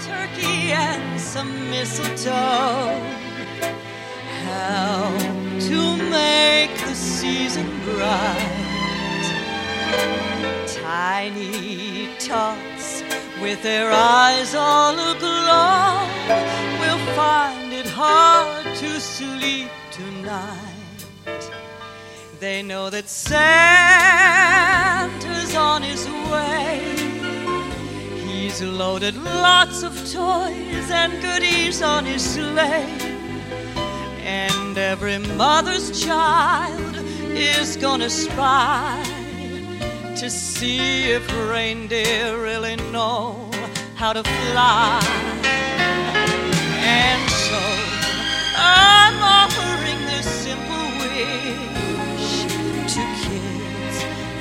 turkey and some mistletoe. How to make the season bright. Tiny tots with their eyes all aglow will find it hard to sleep tonight. They know that Santa's on his way. He's loaded lots of toys and goodies on his sleigh. And every mother's child is gonna spy to see if reindeer really know how to fly. And so I'm offering this simple wish to kids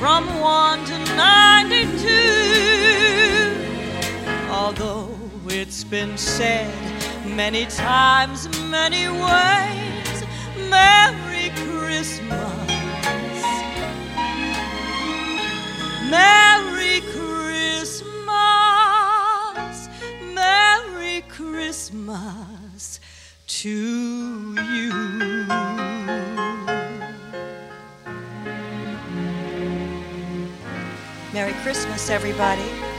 from 1 to 92. Been said many times, many ways, Merry Christmas. Merry Christmas. Merry Christmas to you. Merry Christmas, everybody.